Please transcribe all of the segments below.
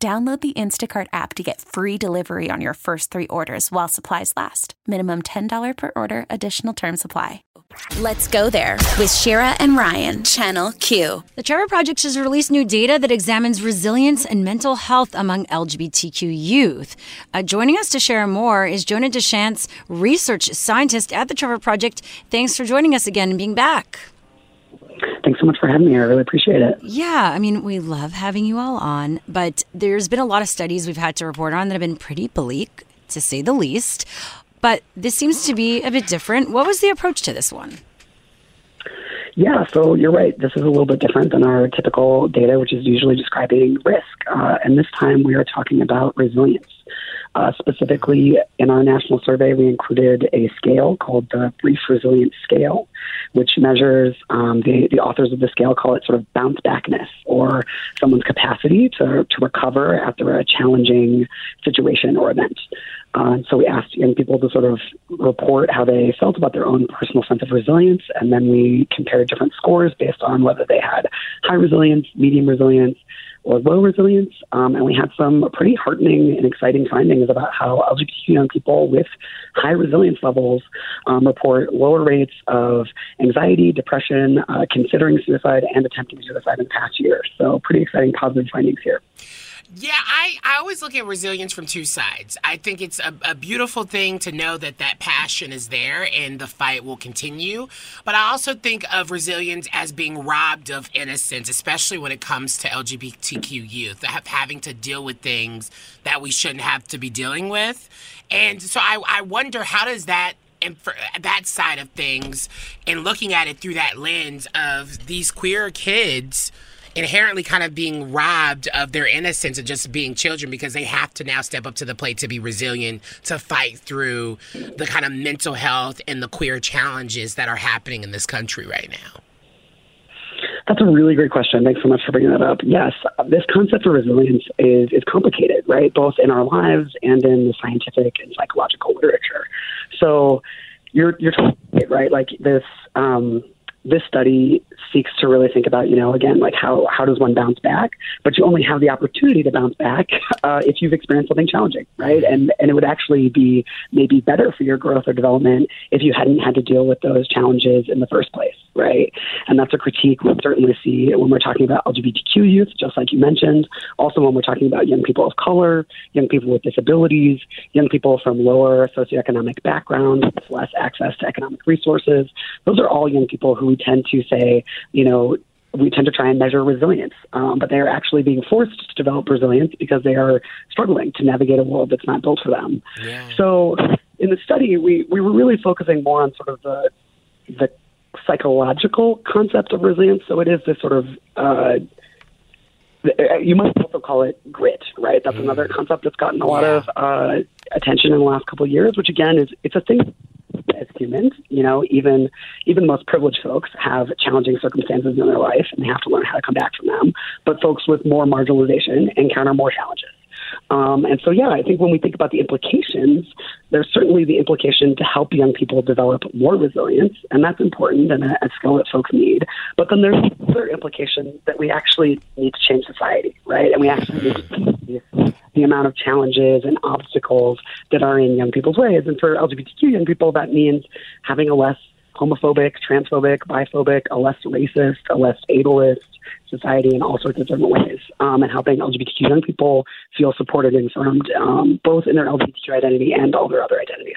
Download the Instacart app to get free delivery on your first three orders while supplies last. Minimum $10 per order, additional term supply. Let's go there with Shira and Ryan, Channel Q. The Trevor Project has released new data that examines resilience and mental health among LGBTQ youth. Uh, joining us to share more is Jonah DeChants, research scientist at the Trevor Project. Thanks for joining us again and being back. Thanks so much for having me. I really appreciate it. Yeah, I mean, we love having you all on, but there's been a lot of studies we've had to report on that have been pretty bleak, to say the least. But this seems to be a bit different. What was the approach to this one? Yeah, so you're right. This is a little bit different than our typical data, which is usually describing risk. Uh, and this time we are talking about resilience. Uh, specifically, in our national survey, we included a scale called the Brief Resilience Scale, which measures um, the, the authors of the scale call it sort of bounce backness or someone's capacity to, to recover after a challenging situation or event. Uh, so we asked young people to sort of report how they felt about their own personal sense of resilience, and then we compared different scores based on whether they had high resilience, medium resilience, or low resilience. Um, and we had some pretty heartening and exciting findings about how LGBTQ young people with high resilience levels um, report lower rates of anxiety, depression, uh, considering suicide, and attempting suicide in the past year. So, pretty exciting positive findings here. I always look at resilience from two sides. I think it's a, a, beautiful thing to know that that passion is there and the fight will continue. But I also think of resilience as being robbed of innocence, especially when it comes to LGBTQ youth, having to deal with things that we shouldn't have to be dealing with. And so I, I wonder how does that and for that side of things and looking at it through that lens of these queer kids inherently kind of being robbed of their innocence and just being children because they have to now step up to the plate to be resilient to fight through the kind of mental health and the queer challenges that are happening in this country right now? That's a really great question. Thanks so much for bringing that up. Yes, this concept of resilience is is complicated, right? Both in our lives and in the scientific and psychological literature. So, you're you're talking right, like this. Um, this study seeks to really think about, you know, again, like how, how does one bounce back? But you only have the opportunity to bounce back uh, if you've experienced something challenging, right? And, and it would actually be maybe better for your growth or development if you hadn't had to deal with those challenges in the first place, right? And that's a critique we'll certainly see when we're talking about LGBTQ youth, just like you mentioned. Also, when we're talking about young people of color, young people with disabilities, young people from lower socioeconomic backgrounds, with less access to economic resources. Those are all young people who we tend to say, you know, we tend to try and measure resilience, um, but they are actually being forced to develop resilience because they are struggling to navigate a world that's not built for them. Yeah. So, in the study, we, we were really focusing more on sort of the the psychological concept of resilience. So it is this sort of uh, you might also call it grit, right? That's mm. another concept that's gotten a lot of uh, attention in the last couple of years. Which again is it's a thing as humans, you know, even even most privileged folks have challenging circumstances in their life and they have to learn how to come back from them. But folks with more marginalization encounter more challenges. Um, and so, yeah, I think when we think about the implications, there's certainly the implication to help young people develop more resilience, and that's important and a, a skill that folks need. But then there's other implication that we actually need to change society, right? And we actually need to the amount of challenges and obstacles that are in young people's ways. And for LGBTQ young people, that means having a less homophobic, transphobic, biphobic, a less racist, a less ableist society in all sorts of different ways, um, and helping LGBTQ young people feel supported and affirmed, um, both in their LGBTQ identity and all their other identities.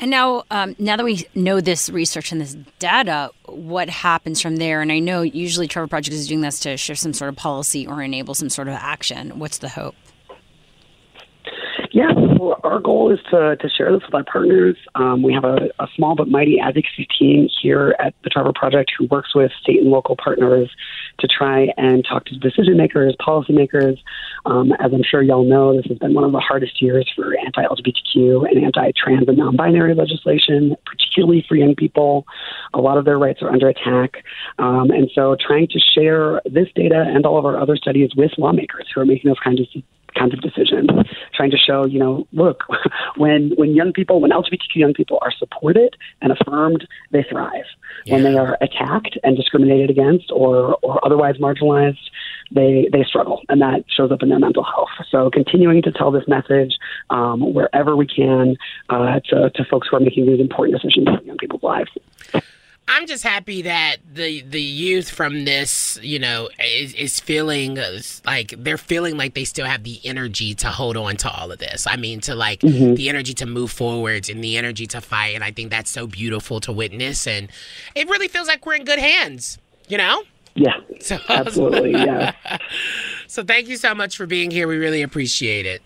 And now, um, now that we know this research and this data, what happens from there? And I know usually Trevor Project is doing this to shift some sort of policy or enable some sort of action. What's the hope? So our goal is to, to share this with our partners. Um, we have a, a, small but mighty advocacy team here at the Trevor Project who works with state and local partners to try and talk to decision makers, policymakers. Um, as I'm sure y'all know, this has been one of the hardest years for anti LGBTQ and anti trans and non binary legislation, particularly for young people. A lot of their rights are under attack. Um, and so trying to share this data and all of our other studies with lawmakers who are making those kinds of kinds of decisions, trying to show, you know, look, when when young people, when LGBTQ young people are supported and affirmed, they thrive. Yeah. When they are attacked and discriminated against or or otherwise marginalized, they they struggle, and that shows up in their mental health. So, continuing to tell this message um, wherever we can uh, to to folks who are making these important decisions in young people's lives. I'm just happy that the the youth from this, you know, is, is feeling like they're feeling like they still have the energy to hold on to all of this. I mean, to like mm-hmm. the energy to move forwards and the energy to fight. And I think that's so beautiful to witness. And it really feels like we're in good hands, you know? Yeah. So, absolutely. Yeah. so thank you so much for being here. We really appreciate it.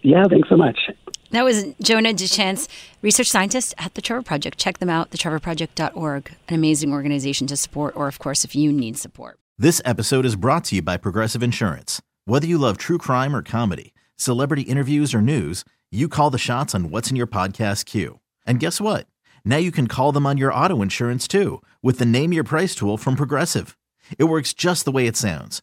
Yeah, thanks so much. That was Jonah DeChants, research scientist at the Trevor Project. Check them out, thetrevorproject.org, an amazing organization to support, or, of course, if you need support. This episode is brought to you by Progressive Insurance. Whether you love true crime or comedy, celebrity interviews or news, you call the shots on what's in your podcast queue. And guess what? Now you can call them on your auto insurance too with the Name Your Price tool from Progressive. It works just the way it sounds